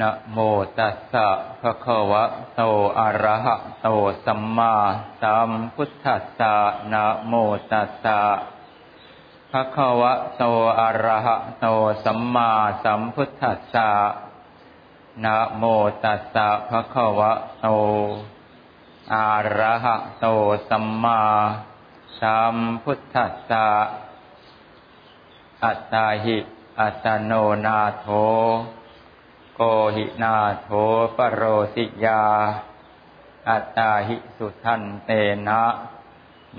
นะโมตัสสะภะคะวะโตอะระหะโตสัมมาสัมพุทธัสสะนะโมตัสสะภะคะวะโตอะระหะโตสัมมาสัมพุทธัสสะนะโมตัสสะภะคะวะโตอะระหะโตสัมมาสัมพุทธัสสะอัตตาหิอัตโนนาโถ โกหินาโถปโรสิยา อัตตาหิสุทันเตนะ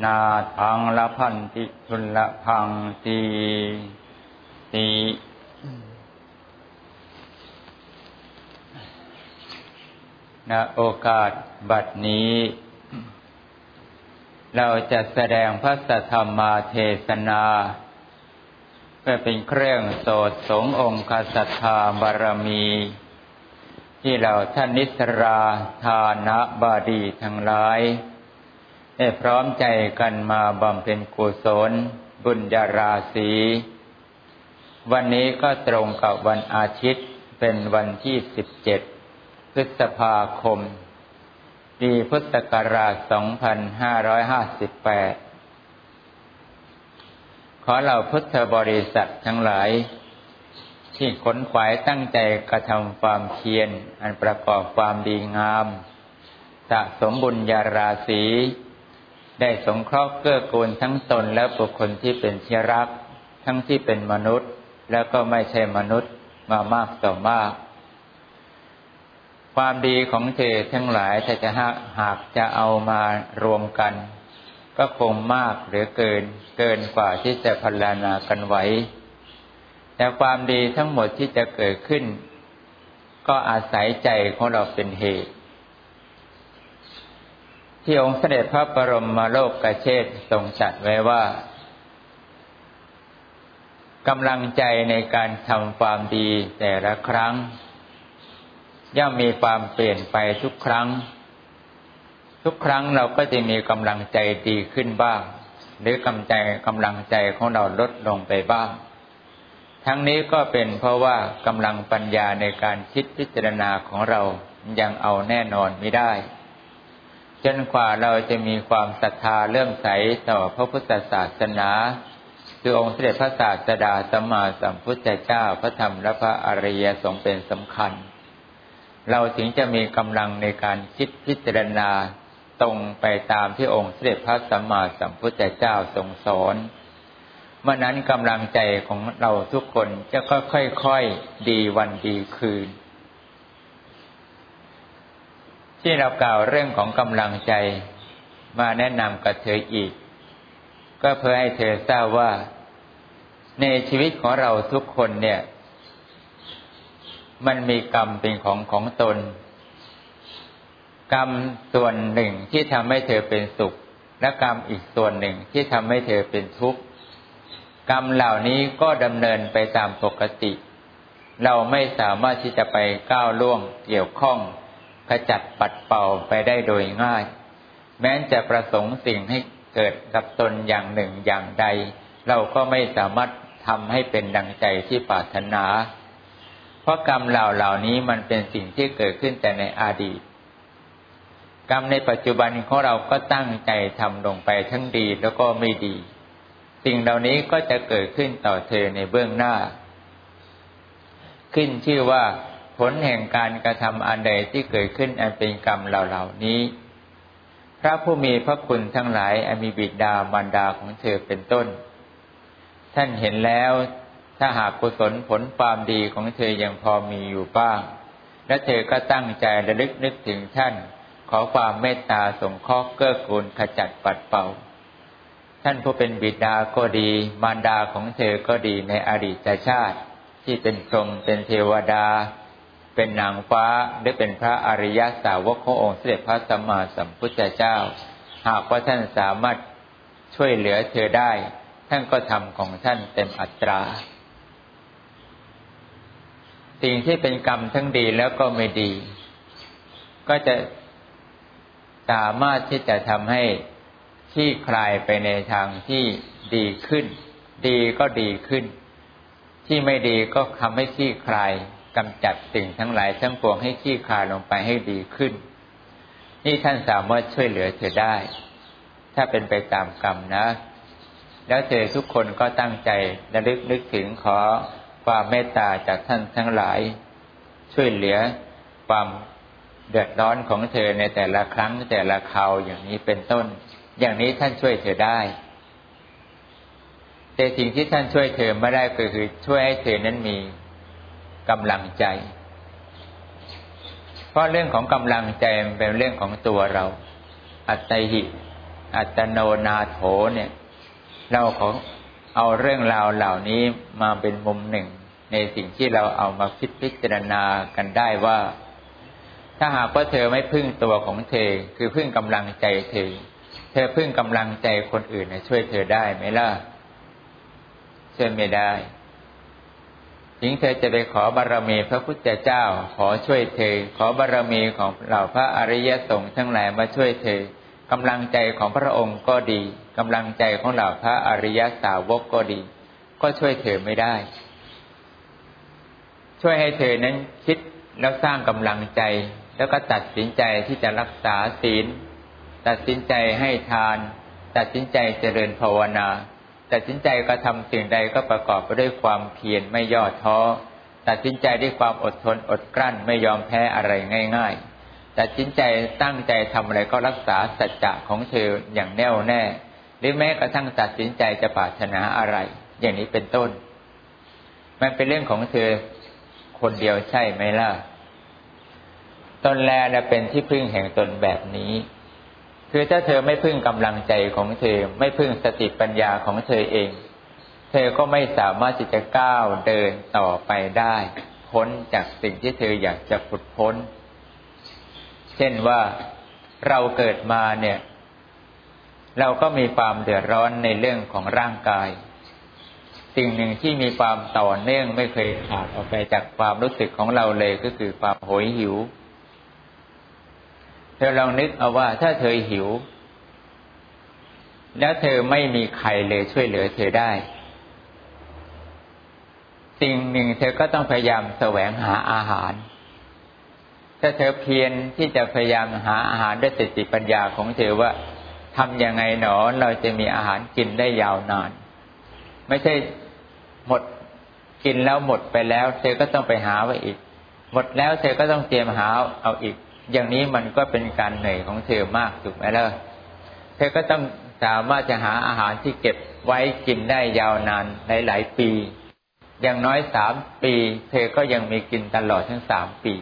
นาทังละพันติทุลละพังตีตีณโอกาสบัดนี้ เราจะแสดงพระสัทธรรมาเทศนา เพื่อเป็นเครื่องโสดสงองค์สัทธาบารมี ที่เราท่านนิสราทานะบาดีทั้งหลาย ได้พร้อมใจกันมาบำเพ็ญกุศล บุญญาราศีวันนี้ก็ตรงกับวันอาทิตย์เป็นวันที่สิบเจ็ดพฤษภาคม ปีพุทธศักราช 2558ข อเราพุทธบริษัททั้งหลาย ที่ขนขวายตั้งใจกระทำความเพียรอันประกอบความดีงาม สะสมบุญญาราศีได้สงเคราะห์เกื้อกูลทั้งตนและบุคคลที่เป็นเชื้อรัก ทั้งที่เป็นมนุษย์ แล้วก็ไม่ใช่มนุษย์มามากต่อมาก ความดีของเธอทั้งหลายถ้าจะหากจะเอามารวมกัน ก็คงมากหรือเกินเกินกว่าที่จะพรรณนากันไว้ แต่ความดีทั้งหมดที่จะเกิดขึ้น ก็อาศัยใจของเราเป็นเหตุ ที่องค์เสด็จพระบรมโลกกเชษทรงจัดไว้ว่ากำลังใจในการทำความดีแต่ละครั้ง ย่อมมีความเปลี่ยนไปทุกครั้ง ทุกครั้งเราก็จะมีกำลังใจดีขึ้นบ้าง หรือกำใจกำลังใจของเราลดลงไปบ้าง ทั้งนี้ก็เป็นเพราะว่ากำลังปัญญาในการคิดพิจารณาของเรายังเอาแน่นอนไม่ได้ จนกว่าเราจะมีความศรัทธาเลื่อมใสต่อพระพุทธศาสนา คือองค์เสด็จพระศาสดาสัมมาสัมพุทธเจ้าพระธรรมและพระอริยสงฆ์เป็นสำคัญ เราถึงจะมีกำลังในการคิดพิจารณา ตรงไปตามที่องค์เสด็จพระสัมมาสัมพุทธเจ้าทรงสอนเมื่อนั้นกำลังใจของเราทุกคนจะค่อยๆดีวันดีคืน ที่เรากล่าวเรื่องของกำลังใจมาแนะนำกับเธออีก ก็เพื่อให้เธอทราบว่า ในชีวิตของเราทุกคนเนี่ย มันมีกรรมเป็นของของตน กรรมส่วนหนึ่งที่ทำให้เธอเป็นสุข และกรรมอีกส่วนหนึ่งที่ทำให้เธอเป็นทุกข์กรรมเหล่านี้ก็ดำเนินไปตามปกติ เราไม่สามารถที่จะไปก้าวล่วงเกี่ยวข้องขจัดปัดเป่าไปได้โดยง่าย แม้จะประสงค์สิ่งให้เกิดกับตนอย่างหนึ่งอย่างใด เราก็ไม่สามารถทำให้เป็นดังใจที่ปรารถนา เพราะกรรมเหล่าเหล่านี้มันเป็นสิ่งที่เกิดขึ้นแต่ในอดีต กรรมในปัจจุบันของเราก็ตั้งใจทำลงไปทั้งดีแล้วก็ไม่ดี สิ่งเหล่านี้ก็จะเกิดขึ้นต่อเธอในเบื้องหน้า ขึ้นชื่อว่าผลแห่งการกระทำอันใดที่เกิดขึ้นอันเป็นกรรมเหล่านี้ พระผู้มีพระคุณทั้งหลายอมีบิดามารดาของเธอเป็นต้น ท่านเห็นแล้วถ้าหากกุศลผลความดีของเธอยังพอมีอยู่บ้าง และเธอก็ตั้งใจระลึกนึกถึงท่าน ขอความเมตตาสงเคราะห์เกื้อกูลขจัดปัดเป่า ท่านผู้เป็นบิดาก็ดี มารดาของเธอก็ดีในอดีตชาติ ที่เป็นพรหมเป็นเทวดา เป็นนางฟ้าหรือเป็นพระอริยสาวกขององค์เสด็จพระสัมมาสัมพุทธเจ้า หากว่าท่านสามารถช่วยเหลือเธอได้ ท่านก็ทำของท่านเต็มอัตรา สิ่งที่เป็นกรรมทั้งดีแล้วก็ไม่ดี ก็จะ สามารถที่จะทำให้ที่คลายไปในทางที่ดีขึ้น ดีก็ดีขึ้น ที่ไม่ดีก็ทำให้ที่คลายกำจัดสิ่งทั้งหลายทั้งปวงให้ขี้คาลงไปให้ดีขึ้น นี่ท่านสามารถช่วยเหลือเธอได้ ถ้าเป็นไปตามกรรมนะ แล้วเธอทุกคนก็ตั้งใจระลึกนึกถึงขอความเมตตาจากท่านทั้งหลาย ช่วยเหลือความ เดือดร้อนของเธอในแต่ละครั้งแต่ละคราวอย่างนี้เป็นต้น อย่างนี้ท่านช่วยเธอได้ แต่สิ่งที่ท่านช่วยเธอไม่ได้ก็คือช่วยให้เธอนั้นมีกำลังใจ เพราะเรื่องของกำลังใจมันเป็นเรื่องของตัวเรา อัตหิ อัตโนนาโถเนี่ย เราของเอาเรื่องราวเหล่านี้มาเป็นมุมหนึ่ง ในสิ่งที่เราเอามาคิดพิจารณากันได้ว่า ถ้าหากว่าเธอไม่พึ่งตัวของเธอ คือพึ่งกำลังใจเธอ เธอพึ่งกำลังใจคนอื่นช่วยเธอได้ไหมล่ะ ช่วยไม่ได้ถึงเธอจะไปขอบารมีพระพุทธเจ้า ขอช่วยเธอ ขอบารมีของเหล่าพระอริยสงฆ์ทั้งหลายมาช่วยเธอกำลังใจของพระองค์ก็ดีกำลังใจของเหล่าพระอริยสาวกก็ดี ก็ช่วยเธอไม่ได้ ช่วยให้เธอนั้นคิดแล้วสร้างกำลังใจ แล้วก็ตัดสินใจที่จะรักษาศีล ตัดสินใจให้ทาน ตัดสินใจเจริญภาวนา ตัดสินใจกระทำสิ่งใดก็ประกอบไปด้วยความเพียรไม่ย่อท้อ ตัดสินใจด้วยความอดทนอดกลั้นไม่ยอมแพ้อะไรง่าย ๆ ตัดสินใจตั้งใจทำอะไรก็รักษาสัจจะของเธออย่างแน่วแน่ หรือแม้กระทั่งตัดสินใจจะปรารถนาอะไร อย่างนี้เป็นต้น มันเป็นเรื่องของเธอคนเดียวใช่ไหมล่ะ ตนแลเป็นที่พึ่งแห่งตนแบบนี้ คือถ้าเธอไม่พึ่งกำลังใจของเธอ ไม่พึ่งสติปัญญาของเธอเอง เธอก็ไม่สามารถที่จะก้าวเดินต่อไปได้ พ้นจากสิ่งที่เธออยากจะผุดพ้น เช่นว่าเราเกิดมาเนี่ย เราก็มีความเดือดร้อนในเรื่องของร่างกาย สิ่งหนึ่งที่มีความต่อเนื่องไม่เคยขาดออกไปจากความรู้สึกของเราเลยก็คือความโหยหิว เธอลองนึกเอาว่าถ้าเธอหิว แล้วเธอไม่มีใครเลยช่วยเหลือเธอได้ สิ่งหนึ่งเธอก็ต้องพยายามแสวงหาอาหาร ถ้าเธอเพียรที่จะพยายามหาอาหารด้วยสติปัญญาของเธอว่าทำยังไงหนอเราจะมีอาหารกินได้ยาวนาน ไม่ใช่หมดกินแล้วหมดไปแล้ว เธอก็ต้องไปหาไว้อีก หมดแล้วเธอก็ต้องเตรียมหาเอาอีก อย่างนี้มันก็เป็นการเหนื่อยของเธอมากถูกไหมล่ะเธอก็ต้องสามารถจะหาอาหารที่เก็บไว้กินได้ยาวนานหลายๆปี อย่างน้อยสามปี เธอก็ยังมีกินตลอดทั้งสามปี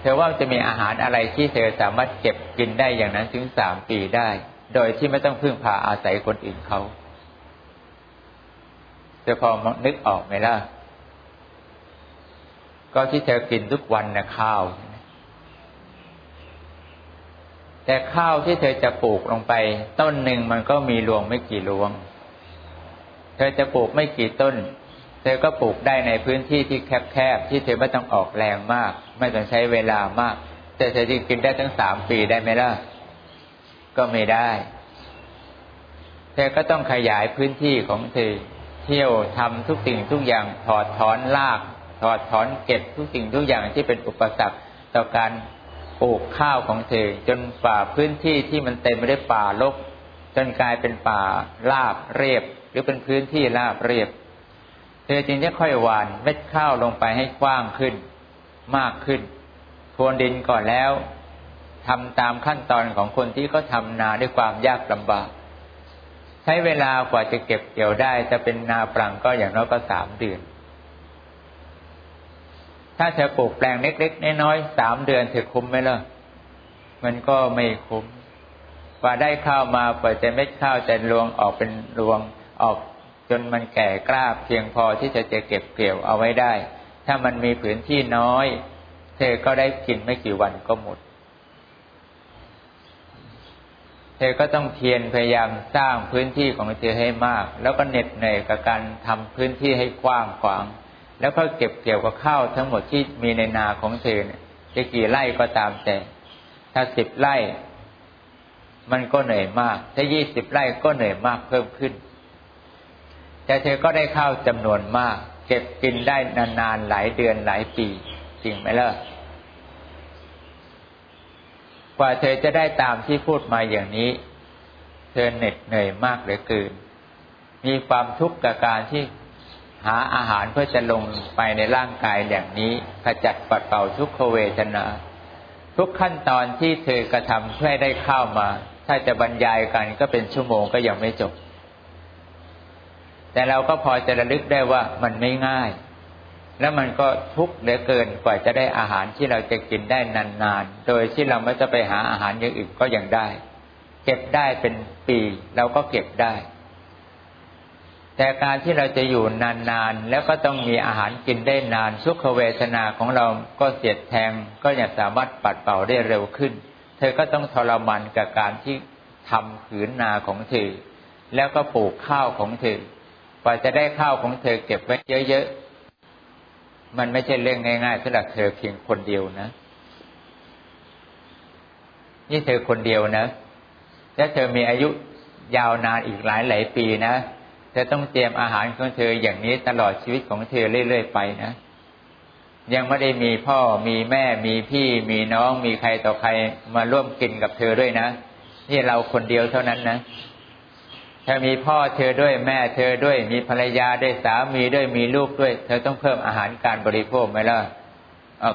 เธอว่าจะมีอาหารอะไรที่เธอสามารถเก็บกินได้อย่างนั้นถึงสามปีได้ โดยที่ไม่ต้องพึ่งพาอาศัยคนอื่นเขาเธอพอนึกออกไหมล่ะ ก็ที่เธอกินทุกวันนะข้าว แต่ข้าวที่เธอจะปลูกลงไป ต้นหนึ่งมันก็มีรวงไม่กี่รวง เธอจะปลูกไม่กี่ต้น เธอก็ปลูกได้ในพื้นที่ที่แคบๆที่เธอไม่ต้องออกแรงมาก ไม่ต้องใช้เวลามาก แต่เธอจะกินได้ทั้งสามปีได้ไหมล่ะ ก็ไม่ได้ เธอก็ต้องขยายพื้นที่ของเธอเที่ยวทำทุกสิ่งทุกอย่างถอดถอนราก ถอดถอนเก็บทุกสิ่งทุกอย่างที่เป็นอุปสรรคต่อการปลูกข้าวของเธอ จนป่าพื้นที่ที่มันเต็มไปด้วยป่ารกจนกลายเป็นป่าราบเรียบ หรือเป็นพื้นที่ราบเรียบ เธอจึงจะค่อยหวานเม็ดข้าวลงไปให้กว้างขึ้น มากขึ้นทวนดินก่อนแล้วทำตามขั้นตอนของคนที่เขาทานาด้วยความยากลำบากใช้เวลากว่าจะเก็บเกี่ยวได้จะเป็นนาปรังก็อย่างน้อยก็สามเดือน ถ้าเธอปลูกแปลงเล็กๆน้อยๆสามเดือนเธอคุ้มไหมล่ะมันก็ไม่คุ้มกว่าได้ข้าวมาเปิดจะเม็ดข้าวจะรวงออกเป็นรวงออกจนมันแก่กล้าเพียงพอที่จะจะเก็บเกี่ยวเอาไว้ได้ ถ้ามันมีผืนที่น้อย เธอก็ได้กินไม่กี่วันก็หมด เธอก็ต้องเพียรพยายามสร้างพื้นที่ของเธอให้มาก แล้วก็เหน็ดเหนื่อยกับการทำพื้นที่ให้กว้างขวาง แล้วก็เก็บเกี่ยวกับข้าวทั้งหมดที่มีในนาของเธอเนี่ยจะกี่ไร่ก็ตามแต่ ถ้าสิบไร่ มันก็เหนื่อยมาก ถ้ายี่สิบไร่ก็เหนื่อยมากเพิ่มขึ้น แต่เธอก็ได้ข้าวจำนวนมาก เก็บกินได้นานๆหลายเดือนหลายปีจริงไหมล่ะกว่าเธอจะได้ตามที่พูดมาอย่างนี้ เธอเหน็ดเหนื่อยมากเหลือเกิน มีความทุกข์กับการที่ หาอาหารเพื่อจะลงไปในร่างกายอย่างนี้ขจัดปัดเป่าทุกขเวทนา ทุกขั้นตอนที่เธอกระทำเพื่อได้ข้าวมา ถ้าจะบรรยายกันก็เป็นชั่วโมงก็ยังไม่จบ แต่เราก็พอจะระลึกได้ว่ามันไม่ง่าย แล้วมันก็ทุกข์เหลือเกินกว่าจะได้อาหารที่เราจะกินได้นานๆ โดยที่เราไม่จะไปหาอาหารอย่างอื่นก็ยังได้ เก็บได้เป็นปีเราก็เก็บได้ แต่การที่เราจะอยู่นานๆ แล้วก็ต้องมีอาหารกินได้นานสุขเวทนาของเราก็เสียดแทงก็อยาสามารถปัดเป่าได้เร็วขึ้น เธอก็ต้องทรมานกับการที่ทำผืนนาของเธอ แล้วก็ปลูกข้าวของเธอกว่าจะได้ข้าวของเธอเก็บไว้เยอะๆ มันไม่ใช่เรื่องง่ายๆสำหรับเธอเพียงคนเดียวนะ นี่เธอคนเดียวนะ และเธอมีอายุยาวนานอีกหลายหลายปีนะ ธอต้องเตรียมอาหารของเธออย่างนี้ตลอดชีวิตของเธอเรื่อยๆไปนะ ยังไม่ได้มีพ่อมีแม่มีพี่มีน้องมีใครต่อใครมาร่วมกินกับเธอด้วยนะ นี่เราคนเดียวเท่านั้นนะถ้ามีพ่อเธอด้วยแม่เธอด้วยมีภรรยาด้วยสามีด้วยมีลูกด้วย เธอต้องเพิ่มอาหารการบริโภคไหมล่ะ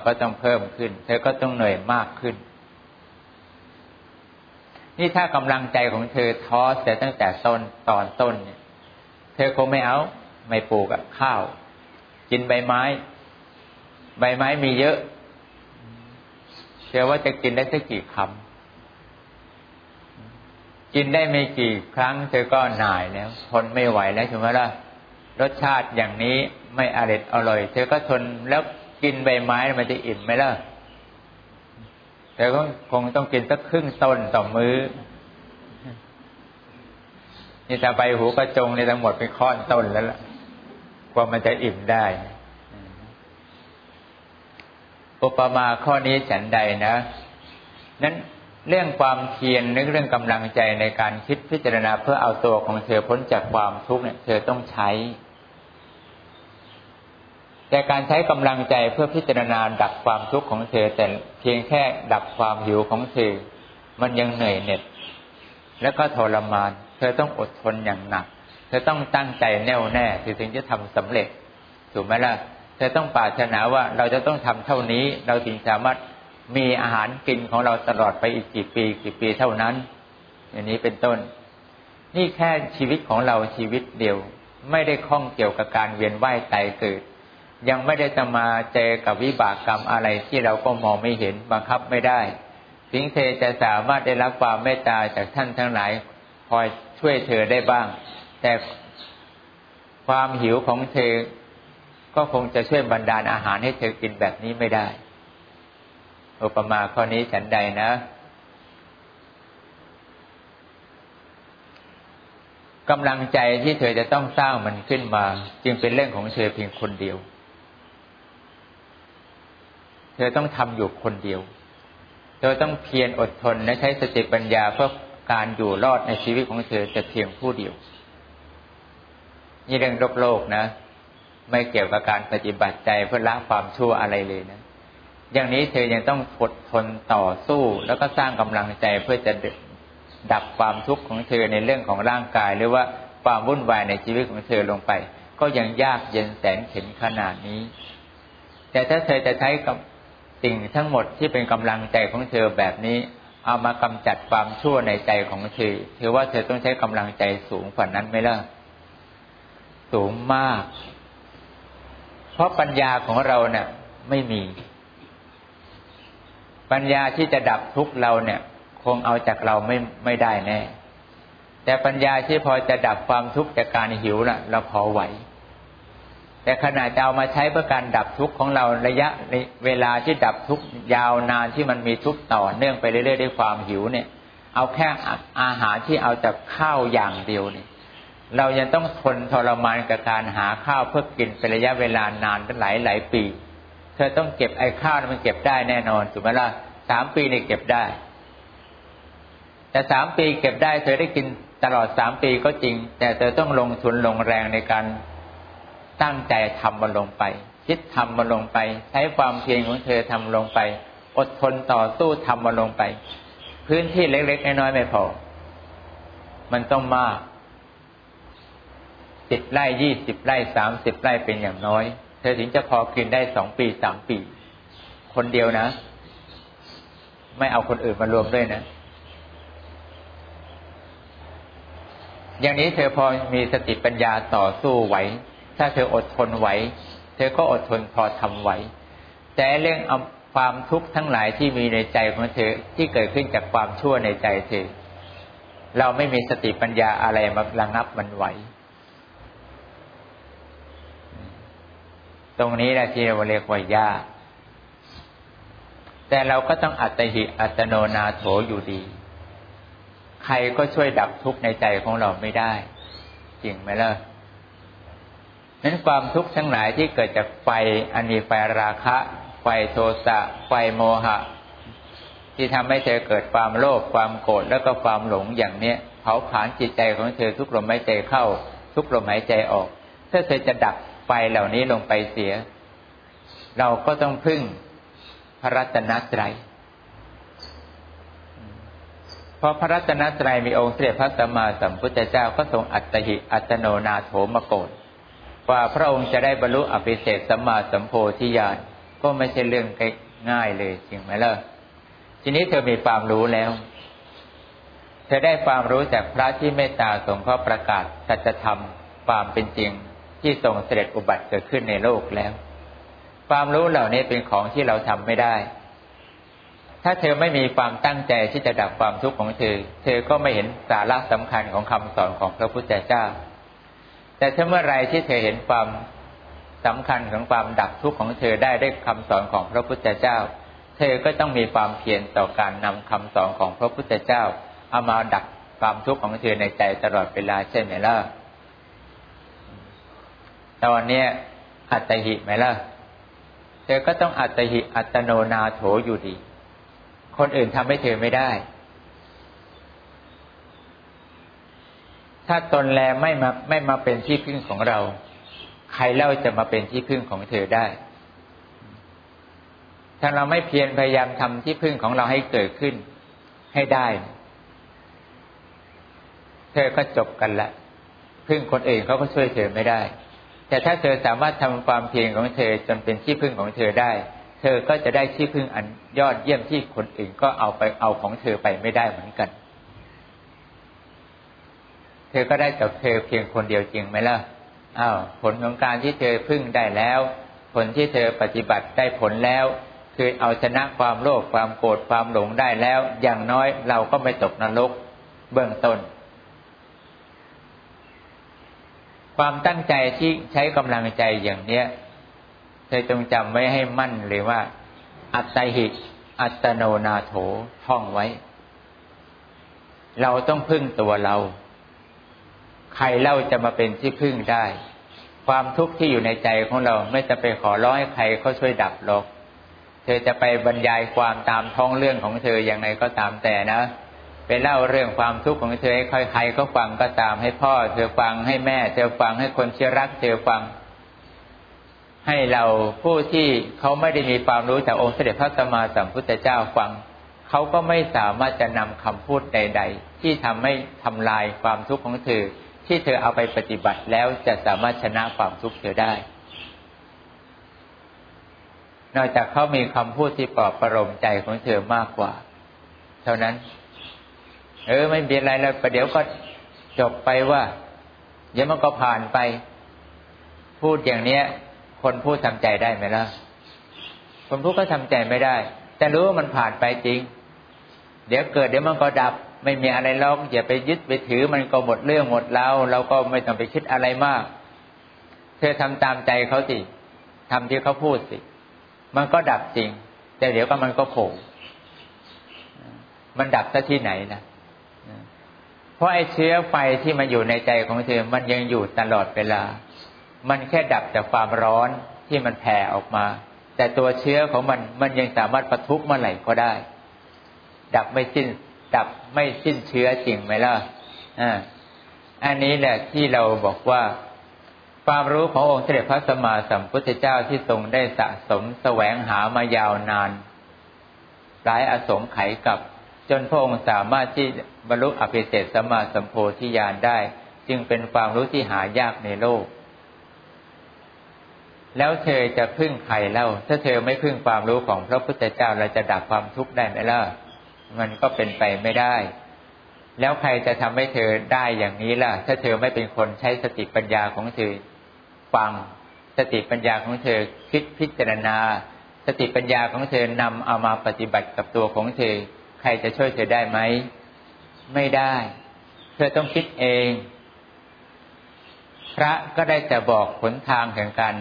ก็ต้องเพิ่มขึ้น เธอก็ต้องเหนื่อยมากขึ้น นี่ถ้ากำลังใจของเธอท้อแต่ตั้งแต่ต้นตอนต้นเนี่ย อคงไม่เอา ไม่ปลูกอะข้าว กินใบไม้ ใบไม้มีเยอะ เชื่อว่าจะกินได้สักกี่คำกินได้ไม่กี่ครั้ง เธอก็หน่ายแล้วทนไม่ไหวแล้วใช่ไหมล่ะรสชาติอย่างนี้ไม่อร่อยอร่อย เธอก็ทนแล้วกินใบไม้มันจะอิ่มไหมล่ะเธอก็คงต้องกินสักครึ่งต้นต่อมือ้อ นี่ถ้าใบหูกระจงในทั้งหมดเป็นข้อนต้นแล้วล่ะกว่ามันจะอิ่มได้อุปมาข้อนี้ฉันใดนะนั้นเรื่องความเพียรนึกเรื่องกำลังใจในการคิดพิจารณาเพื่อเอาตัวของเธอพ้นจากความทุกข์เนี่ย เธอต้องใช้ แต่การใช้กำลังใจเพื่อพิจารณาดับความทุกข์ของเธอ แต่เพียงแค่ดับความหิวของเธอ มันยังเหนื่อยเหน็ด แล้วก็ทรมาน ธอต้องอดทนอย่างหนัก เธอต้องตั้งใจแน่วแน่ถึงจะทำสำเร็จ ถูกไหมล่ะ เธอต้องปรารถนาว่าเราจะต้องทำเท่านี้ เราถึงสามารถมีอาหารกินของเราตลอดไปอีกกี่ปีกี่ปีเท่านั้น อย่างนี้เป็นต้น นี่แค่ชีวิตของเราชีวิตเดียว ไม่ได้ข้องเกี่ยวกับการเวียนว่ายตายเกิด ยังไม่ได้จะมาเจอกับวิบากกรรมอะไรที่เราก็มองไม่เห็นบังคับไม่ได้ถึงเธอจะสามารถได้รับความเมตตาจากท่านทั้งหลาย คอยช่วยเธอได้บ้าง แต่ความหิวของเธอก็คงจะช่วยบรรดาลอาหารให้เธอกินแบบนี้ไม่ได้ อุปมาข้อนี้ฉันใดนะ กำลังใจที่เธอจะต้องสร้างมันขึ้นมา จึงเป็นเรื่องของเธอเพียงคนเดียว เธอต้องทำอยู่คนเดียว เธอต้องเพียรอดทนและใช้สติปัญญาเพื่อ การอยู่รอดในชีวิตของเธอจะเพียงผู้เดียว นี่เรื่องโลกโลกนะ ไม่เกี่ยวกับการปฏิบัติใจเพื่อละความชั่วอะไรเลยนะ อย่างนี้เธอยังต้องอดทนต่อสู้ แล้วก็สร้างกำลังใจเพื่อจะดับความทุกข์ของเธอในเรื่องของร่างกาย หรือว่าความวุ่นวายในชีวิตของเธอลงไป ก็ยังยากเย็นแสนเข็นขนาดนี้ แต่ถ้าเธอจะใช้กับสิ่งทั้งหมดที่เป็นกำลังใจของเธอแบบนี้ เอามากำจัดความชั่วในใจของเธอเธอว่าเธอต้องใช้กำลังใจสูงกว่านั้นไหมล่ะ สูงมาก เพราะปัญญาของเราเนี่ยไม่มี ปัญญาที่จะดับทุกข์เราเนี่ย คงเอาจากเราไม่ไม่ได้แน่ แต่ปัญญาที่พอจะดับความทุกข์จากการหิวน่ะ เราพอไหว แต่ขณะจะเอามาใช้เพื่อการดับทุกข์ของเราระยะเวลาที่ดับทุกข์ยาวนานที่มันมีทุกข์ต่อเนื่องไปเรื่อยๆด้วยความหิวเนี่ย เอาแค่อาหารที่เอาจากข้าวอย่างเดียวเนี่ย เรายังต้องทนทรมานกับการหาข้าวเพื่อกินเป็นระยะเวลานานหลายหลายปี เธอต้องเก็บไอ้ข้าวมันเก็บได้แน่นอนถูกไหมล่ะสามปีเนี่ยเก็บได้ แต่สามปีเก็บได้ เธอได้กินตลอดสามปีก็จริง แต่เธอต้องลงทุนลงแรงในการ ตั้งใจทำมันลงไป คิดทำมันลงไป ใช้ความเพียรของเธอทำลงไป อดทนต่อสู้ทำมันลงไป พื้นที่เล็กๆน้อยๆไม่พอ มันต้องมากสิบไร่ยี่สิบไร่สามสิบไร่เป็นอย่างน้อย เธอถึงจะพอกินได้สองปีสามปี คนเดียวนะ ไม่เอาคนอื่นมารวมด้วยนะ อย่างนี้เธอพอมีสติปัญญาต่อสู้ไหว ถ้าเธออดทนไหว เธอก็อดทนพอทำไหว แต่เรื่องเอาความทุกข์ทั้งหลายที่มีในใจของเธอที่เกิดขึ้นจากความชั่วในใจเธอ เราไม่มีสติปัญญาอะไรมาระงับมันไหว ตรงนี้แหละที่เราเรียกว่ายากแต่เราก็ต้องอัตหิอัตโนนาโถอยู่ดี ใครก็ช่วยดับทุกข์ในใจของเราไม่ได้ จริงไหมล่ะ นั้นความทุกข์ทั้งหลายที่เกิดจากไฟอันมีไฟราคะ ไฟโทสะ ไฟโมหะ ที่ทำให้เธอเกิดความโลภความโกรธแล้วก็ความหลงอย่างเนี้ยเผาผลาญจิตใจของเธอทุกลมหายใจเข้า ทุกลมหายใจออก ถ้าเธอจะดับไฟเหล่านี้ลงไปเสีย เราก็ต้องพึ่งพระรัตนตรัยเพราะพระรัตนตรัยมีองค์เสด็จพระสัมมาสัมพุทธเจ้าก็ทรงอัตหิอัตโนนาโถมโกฏ ว่าพระองค์จะได้บรรลุอภิเศษสัมมาสัมโพธิญาณก็ไม่ใช่เรื่องง่ายเลยจริงไหมล่ะทีนี้เธอมีความรู้แล้ว เธอได้ความรู้จากพระที่เมตตาสงเคราะห์ประกาศสัจธรรมความเป็นจริงที่ทรงเสด็จอุบัติเกิดขึ้นในโลกแล้ว ความรู้เหล่านี้เป็นของที่เราทำไม่ได้ ถ้าเธอไม่มีความตั้งใจที่จะดับความทุกข์ของเธอ เธอก็ไม่เห็นสาระสำคัญของคำสอนของพระพุทธเจ้า แต่ถ้าเมื่อไรที่เธอเห็นความสำคัญของความดับทุกข์ของเธอได้ด้วยคำสอนของพระพุทธเจ้า เธอก็ต้องมีความเพียรต่อการนำคำสอนของพระพุทธเจ้าเอามาดับความทุกข์ของเธอในใจตลอดเวลาใช่ไหมล่ะตอนนี้อัตหิไหมล่ะ เธอก็ต้องอัตหิอัตโนนาโถอยู่ดี คนอื่นทำให้เธอไม่ได้ ถ้าตนแลไม่มาไม่มาเป็นที่พึ่งของเรา ใครเล่าจะมาเป็นที่พึ่งของเธอได้ ถ้าเราไม่เพียรพยายามทำที่พึ่งของเราให้เกิดขึ้นให้ได้ เธอก็จบกันละพึ่งคนอื่นเขาก็ช่วยเธอไม่ได้ แต่ถ้าเธอสามารถทำความเพียรของเธอจนเป็นที่พึ่งของเธอได้ เธอก็จะได้ที่พึ่งอันยอดเยี่ยมที่คนอื่นก็เอาไปเอาของเธอไปไม่ได้เหมือนกัน เธอก็ได้แต่เธอเพียงคนเดียวจริงไหมล่ะอ้าวผลของการที่เธอพึ่งได้แล้ว ผลที่เธอปฏิบัติได้ผลแล้ว คือเอาชนะความโลภความโกรธความหลงได้แล้ว อย่างน้อยเราก็ไม่ตกนรกเบื้องต้น ความตั้งใจที่ใช้กำลังใจอย่างเนี้ยเธอจงจำไว้ให้มั่นเลยว่า อัตหิ อัตโนนาโถท่องไว้ เราต้องพึ่งตัวเรา ใครเล่าจะมาเป็นที่พึ่งได้ ความทุกข์ที่อยู่ในใจของเราไม่จะไปขอร้องให้ใครเขาช่วยดับหรอก เธอจะไปบรรยายความตามท้องเรื่องของเธออย่างไรก็ตามแต่นะ ไปเล่าเรื่องความทุกข์ของเธอให้ใครเขาฟังก็ตามให้พ่อ เธอฟังให้แม่ เธอฟังให้คนเชื่รัก เธอฟัง ให้เราผู้ที่เขาไม่ได้มีความรู้จากองค์เสด็จพระสัมมาสัมพุทธเจ้าฟังเขาก็ไม่สามารถจะนำคำพูดใด ๆ ที่ทำให้ทำลายความทุกข์ของเธอ ที่เธอเอาไปปฏิบัติแล้วจะสามารถชนะความทุกข์เธอได้ นอกจากเขามีคำพูดที่ปลอบประโลมใจของเธอมากกว่า เท่านั้น เออไม่เป็นไรแล้วประเดี๋ยวก็จบไปว่าเดี๋ยวมันก็ผ่านไป พูดอย่างเนี้ย คนพูดทำใจได้ไหมล่ะคนพูดก็ทำใจไม่ได้ แต่รู้ว่ามันผ่านไปจริง เดี๋ยวเกิดเดี๋ยวมันก็ดับ ไม่มีอะไรหรอกอย่าไปยึดไปถือมันก็หมดเรื่องหมดแล้วเราก็ไม่ต้องไปคิดอะไรมาก เธอทำตามใจเขาสิทำที่เขาพูดสิ มันก็ดับจริง แต่เดี๋ยวก็มันก็โผล่มันดับซะที่ไหนนะเพราะไอ้เชื้อไฟที่มันอยู่ในใจของเธอ มันยังอยู่ตลอดเวลา มันแค่ดับจากความร้อนที่มันแผ่ออกมา แต่ตัวเชื้อของมันมันยังสามารถประทุเมื่อไหร่ก็ได้ ดับไม่สิ้น ดับไม่สิ้นเชื้อจริงไหมล่ะอ่าอันนี้แหละที่เราบอกว่าความรู้ขององค์เสด็จพระสัมมาสัมพุทธเจ้าที่ทรงได้สะสมแสวงหามายาวนาน หลายอสงไขยกับ จนพระองค์สามารถที่บรรลุอภิเศษสัมมาสัมโพธิญาณได้ จึงเป็นความรู้ที่หายากในโลก แล้วเธอจะพึ่งใครเล่า ถ้าเธอไม่พึ่งความรู้ของพระพุทธเจ้าเราจะดับความทุกข์ได้ไหมล่ะ มันก็เป็นไปไม่ได้ แล้วใครจะทำให้เธอได้อย่างนี้ล่ะ ถ้าเธอไม่เป็นคนใช้สติปัญญาของเธอฟังสติปัญญาของเธอคิดพิจารณา สติปัญญาของเธอนำเอามาปฏิบัติกับตัวของเธอ ใครจะช่วยเธอได้ไหม ไม่ได้ เธอต้องคิดเอง พระก็ได้แต่บอกผลทางแห่งการ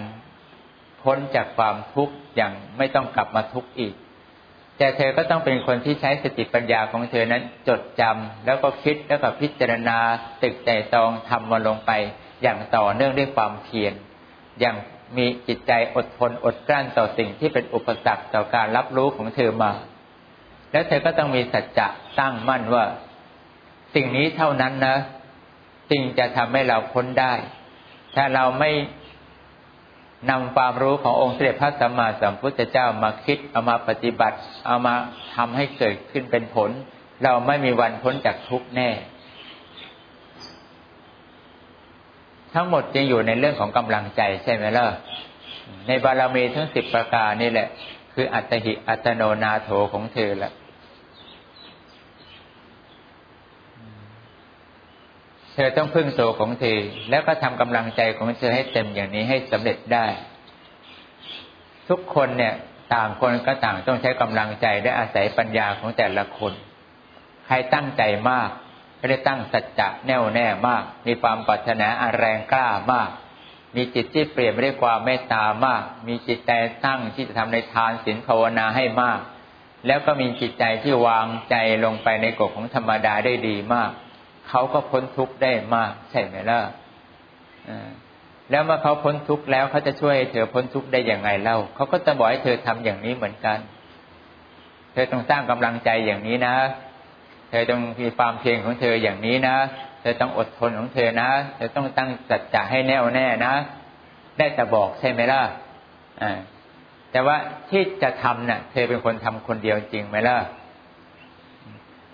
พ้นจากความทุกข์อย่างไม่ต้องกลับมาทุกข์อีก แต่เธอก็ต้องเป็นคนที่ใช้สติปัญญาของเธอนั้นจดจำแล้วก็คิดแล้วก็พิจารณาตึกใจตองทำมาลงไป อย่างต่อเนื่องด้วยความเพียรอย่างมีจิตใจอดทนอดกลั้นต่อสิ่งที่เป็นอุปสรรคต่อการรับรู้ของเธอมา แล้วเธอก็ต้องมีสัจจะตั้งมั่นว่า สิ่งนี้เท่านั้นนะสิ่งจะทำให้เราพ้นได้ ถ้าเราไม่ นำความรู้ขององค์เสด็จพระสัมมาสัมพุทธเจ้ามาคิดเอามาปฏิบัติ เอามาทำให้เกิดขึ้นเป็นผล เราไม่มีวันพ้นจากทุกข์แน่ ทั้งหมดจึงอยู่ในเรื่องของกำลังใจใช่ไหมล่ะในบารมีทั้งสิบประการนี่แหละ คืออัตหิอัตโนนาโถของเธอละ ธอต้องพึ่งตัวของเธอ แล้วก็ทำกำลังใจของเธอให้เต็มอย่างนี้ให้สำเร็จได้ ทุกคนเนี่ยต่างคนก็ต่างต้องใช้กำลังใจได้อาศัยปัญญาของแต่ละคน ใครตั้งใจมากก็ได้ตั้งสัจจะแน่วแน่มาก มีความปรารถนาอันแรงกล้ามาก มีจิตที่เปลี่ยนไปด้วยความเมตตามาก มีจิตใจตั้งที่จะทำในทานศีลภาวนาให้มาก แล้วก็มีจิตใจที่วางใจลงไปในกฎของธรรมดาได้ดีมาก เขาก็พ้นทุกข์ได้มากใช่ไหมล่ะแล้วเมื่อเขาพ้นทุกข์แล้วเขาจะช่วยเธอพ้นทุกข์ได้อย่างไงเล่าเขาก็จะบอกให้เธอทำอย่างนี้เหมือนกัน เธอต้องสร้างกำลังใจอย่างนี้นะ เธอต้องมีความเพียรของเธออย่างนี้นะ เธอต้องอดทนของเธอนะ เธอต้องตั้งสัจจะให้แน่วแน่นะ ได้แต่บอกใช่ไหมล่ะอ่าแต่ว่าที่จะทำเนะ่ะ เธอเป็นคนทำคนเดียวจริงไหมล่ะ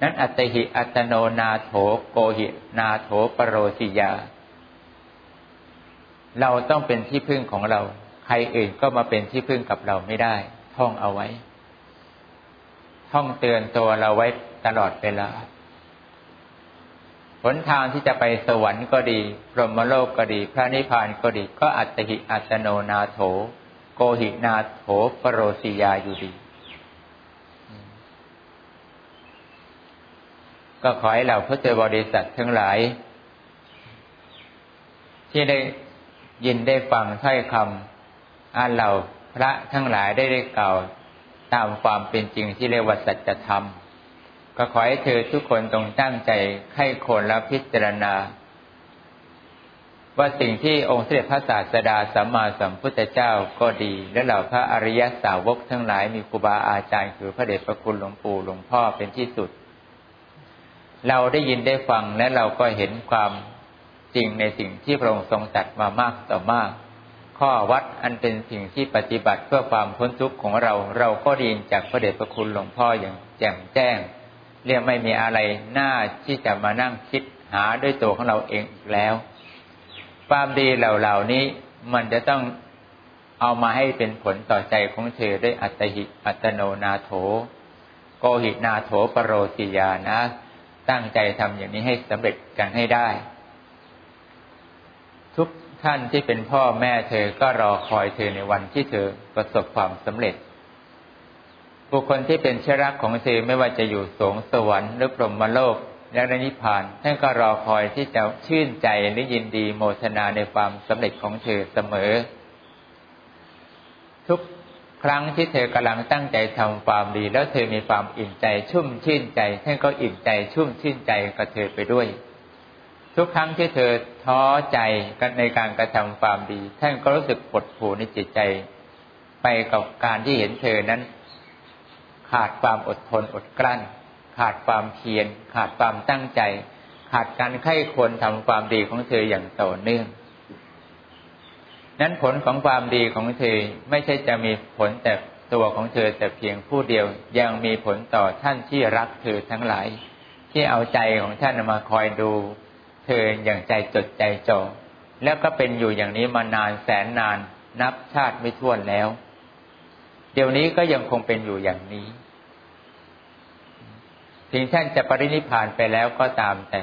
นั้นอัตหิอัตโนนาโถโกหินาโถปรโรสิยา เราต้องเป็นที่พึ่งของเรา ใครอื่นก็มาเป็นที่พึ่งกับเราไม่ได้ ท่องเอาไว้ ท่องเตือนตัวเราไว้ตลอดเวลาหนทางที่จะไปสวรรค์ก็ดีพรหมโลกก็ดี พระนิพพานก็ดี ก็อัตหิอัตโนนาโถ โกหินาโถปรโรสิยาอยู่ดี ก็ขอให้เราพุทธบริษัททั้งหลาย ที่ได้ยินได้ฟังถ้อยคำอันเราพระทั้งหลายได้ได้กล่าวตามความเป็นจริงที่เรียกว่าสัจธรรม ก็ขอให้เธอทุกคนตรงตั้งใจไข้คนและพิจารณา ว่าสิ่งที่องค์เสด็จพระศาสดาสัมมาสัมพุทธเจ้าก็ดี และเหล่าพระอริยสาวกทั้งหลายมีครูบาอาจารย์คือพระเดชพระคุณหลวงปู่หลวงพ่อเป็นที่สุด เราได้ยินได้ฟังและเราก็เห็นความจริงในสิ่งที่พระองค์ทรงตัดมามากต่อมาก ข้อวัดอันเป็นสิ่งที่ปฏิบัติเพื่อความพ้นทุกข์ของเรา เราก็ดีนจากพระเดชพระคุณหลวงพ่ออย่างแจ่มแจ้ง เรียกไม่มีอะไรน่าที่จะมานั่งคิดหาด้วยตัวของเราเองอีกแล้ว ความดีเหล่านี้มันจะต้องเอามาให้เป็นผลต่อใจของเธอด้วยอัตหิอัตโนนาโถ โกหินาโถปรโรสิยานะ ตั้งใจทำอย่างนี้ให้สำเร็จกันให้ได้ ทุกท่านที่เป็นพ่อแม่เธอก็รอคอยเธอในวันที่เธอประสบความสำเร็จ บุคคลที่เป็นเชื้อรักของเธอไม่ว่าจะอยู่สงสวรรค์หรือพรหมโลกและนิพพานท่านก็รอคอยที่จะชื่นใจและยินดีโมทนาในความสำเร็จของเธอเสมอ ทุก ครั้งที่เธอกำลังตั้งใจทำความดี แล้วเธอมีความอิ่มใจชุ่มชื่นใจท่านก็อิ่มใจชุ่มชื่นใจกับเธอไปด้วย ทุกครั้งที่เธอท้อใจกันในการกระทำความดี ท่านก็รู้สึกปวดผูในจิตใจ ไปกับการที่เห็นเธอนั้น ขาดความอดทนอดกลั้น ขาดความเพียรขาดความตั้งใจ ขาดการไข้ควรทำความดีของเธออย่างต่อเนื่อง นั้นผลของความดีของเธอไม่ใช่จะมีผลแต่ตัวของเธอแต่เพียงผู้เดียว ยังมีผลต่อท่านที่รักเธอทั้งหลาย ที่เอาใจของท่านมาคอยดู เธออย่างใจจดใจจ่อแล้วก็เป็นอยู่อย่างนี้มานานแสนนานนับชาติไม่ถ้วนแล้ว เดี๋ยวนี้ก็ยังคงเป็นอยู่อย่างนี้ ถึงท่านจะปรินิพานไปแล้วก็ตามแต่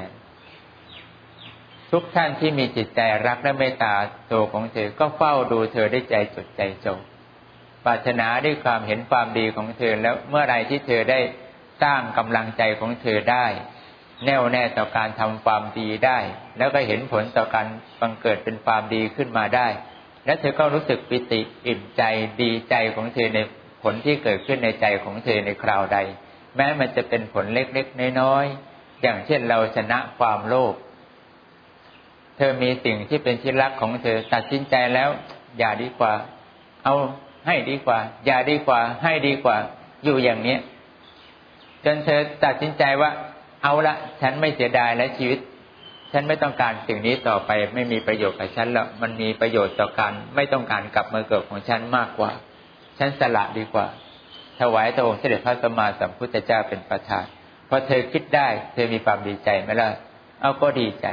ทุกท่านที่มีจิตใจรักและเมตตาตัวของเธอ ก็เฝ้าดูเธอได้ใจจดใจจงปรารถนาด้วยความเห็นความดีของเธอแล้วเมื่อไรที่เธอได้สร้างกำลังใจของเธอได้ แน่วแน่ต่อการทำความดีได้ แล้วก็เห็นผลต่อการบังเกิดเป็นความดีขึ้นมาได้ และเธอก็รู้สึกปิติอิ่มใจดีใจของเธอในผลที่เกิดขึ้นในใจของเธอในคราวใด แม้มันจะเป็นผลเล็กๆน้อยๆอย่างเช่นเราชนะความโลภ เธอมีสิ่งที่เป็นที่รักของเธอ ตัดสินใจแล้ว อย่าดีกว่า เอาให้ดีกว่า อย่าดีกว่า ให้ดีกว่า อยู่อย่างเนี้ยจนเธอตัดสินใจว่า เอาละฉันไม่เสียดายและชีวิต ฉันไม่ต้องการสิ่งนี้ต่อไป ไม่มีประโยชน์กับฉันแล้วมันมีประโยชน์ต่อการไม่ต้องการกลับมาเกิดของฉันมากกว่า ฉันสละดีกว่า ถวายตัวองค์เสด็จพระสัมมาสัมพุทธเจ้าเป็นประธานพอเธอคิดได้ เธอมีความดีใจไหมล่ะเอาก็ดีใจ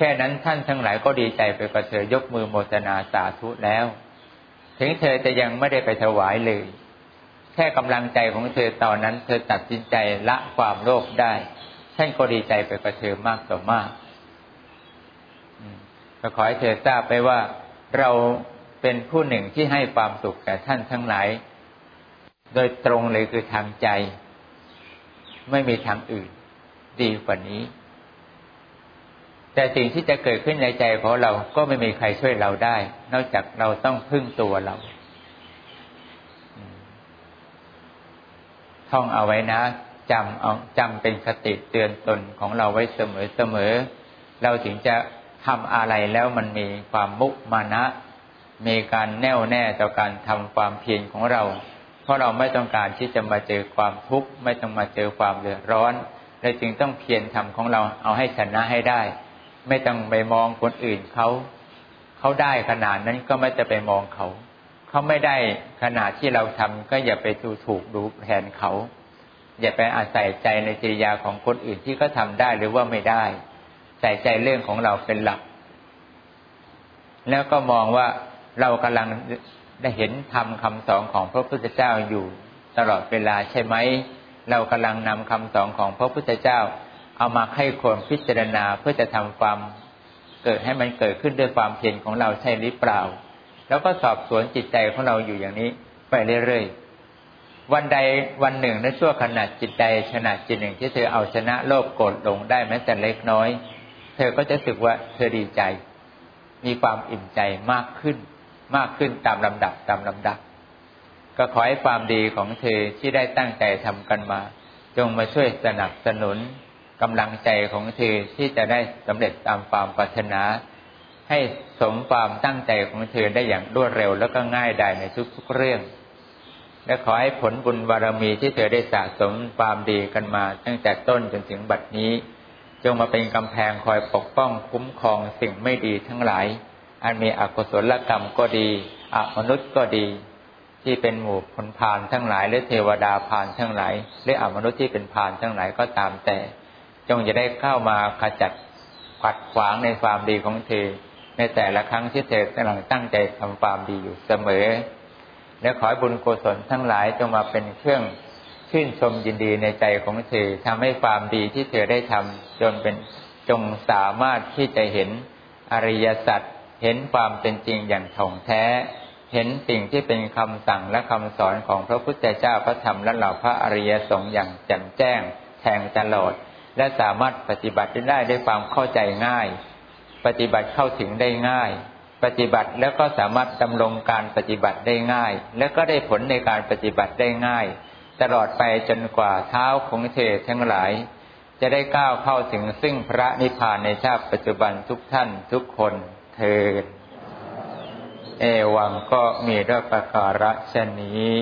แค่นั้นท่านทั้งหลายก็ดีใจไปกับเธอยกมือโมทนาสาธุแล้ว ถึงเธอจะยังไม่ได้ไปถวายเลย แค่กำลังใจของเธอตอนนั้น เธอตัดสินใจละความโลภได้ ท่านก็ดีใจไปกับเธอมากต่อมากก็ขอให้เธอทราบไปว่าเราเป็นผู้หนึ่งที่ให้ความสุขแก่ท่านทั้งหลาย โดยตรงเลยคือทางใจ ไม่มีทางอื่น ดีกว่านี้ แต่สิ่งที่จะเกิดขึ้นในใจของเราก็ไม่มีใครช่วยเราได้ นอกจากเราต้องพึ่งตัวเรา ท่องเอาไว้นะจำเอาจำเป็นคติเตือนตนของเราไว้เสมอเสมอ เราถึงจะทำอะไรแล้วมันมีความมุมานะ มีการแน่วแน่ต่อการทำความเพียรของเรา เพราะเราไม่ต้องการที่จะมาเจอความทุกข์ ไม่ต้องมาเจอความเดือดร้อนเราจึงต้องเพียรทำของเราเอาให้ชนะให้ได้ ไม่ต้องไปมองคนอื่นเขาเขาได้ขนาดนั้นก็ไม่จะไปมองเขา เขาไม่ได้ขนาดที่เราทำก็อย่าไปดูถูกดูแทนเขา อย่าไปอาศัยใจในจริยาของคนอื่นที่เขาทาได้หรือว่าไม่ได้ ใส่ใจเรื่องของเราเป็นหลัก แล้วก็มองว่าเรากำลังได้เห็นทำคำสอนของพระพุทธเจ้าอยู่ตลอดเวลาใช่ไหม เรากำลังนำคำสอนของพระพุทธเจ้า เอามาให้คนพิจารณาเพื่อจะทำความเกิดให้มันเกิดขึ้นด้วยความเพียรของเราใช่หรือเปล่า แล้วก็สอบสวนจิตใจของเราอยู่อย่างนี้ไปเรื่อยๆ วันใดวันหนึ่งในชั่วขณะจิตใดขณะจิตหนึ่งที่เธอเอาชนะโลภโกรธลงได้แม้แต่เล็กน้อย เธอก็จะรู้สึกว่าเธอดีใจ มีความอิ่มใจมากขึ้น มากขึ้นตามลำดับตามลำดับ ก็ขอให้ความดีของเธอที่ได้ตั้งใจทำกันมา จงมาช่วยสนับสนุน กำลังใจของเธอที่จะได้สำเร็จตามความปรารถนา ให้สมความตั้งใจของเธอได้อย่างรวดเร็วแล้วก็ง่ายได้ในทุกๆเรื่อง และขอให้ผลบุญบารมีที่เธอได้สะสมความดีกันมา ตั้งแต่ต้นจนถึงบัดนี้ จงมาเป็นกำแพงคอยปกป้องคุ้มครองสิ่งไม่ดีทั้งหลาย อันมีอกุศลกรรมก็ดีอมนุษย์ก็ดีที่เป็นหมู่คนพานทั้งหลาย หรือเทวดาพานทั้งหลาย หรืออมนุษย์ที่เป็นพานทั้งหลายก็ตามแต่ จงจะได้เข้ามาขจัดขัดขวางในความดีของเธอ ในแต่ละครั้งที่เธอกำลังตั้งใจทำความดีอยู่เสมอ และขอให้บุญกุศลทั้งหลายจงมาเป็นเครื่องชื่นชมยินดีในใจของเธอทำให้ความดีที่เธอได้ทำจนเป็นจงสามารถที่จะเห็นอริยสัจเห็นความเป็นจริงอย่างถ่องแท้ เห็นสิ่งที่เป็นคำสั่งและคำสอนของพระพุทธเจ้าพระธรรมและเหล่าพระอริยสงฆ์อย่างแจ่มแจ้งแทงตลอด และสามารถปฏิบัติได้ด้วยความเข้าใจง่าย ปฏิบัติเข้าถึงได้ง่าย ปฏิบัติแล้วก็สามารถดำรงการปฏิบัติได้ง่าย แล้วก็ได้ผลในการปฏิบัติได้ง่าย ตลอดไปจนกว่าเท้าของเธอทั้งหลาย จะได้ก้าวเข้าถึงซึ่งพระนิพพานในชาติปัจจุบันทุกท่านทุกคนเทิดเอวังก็มีด้วยประการฉนี้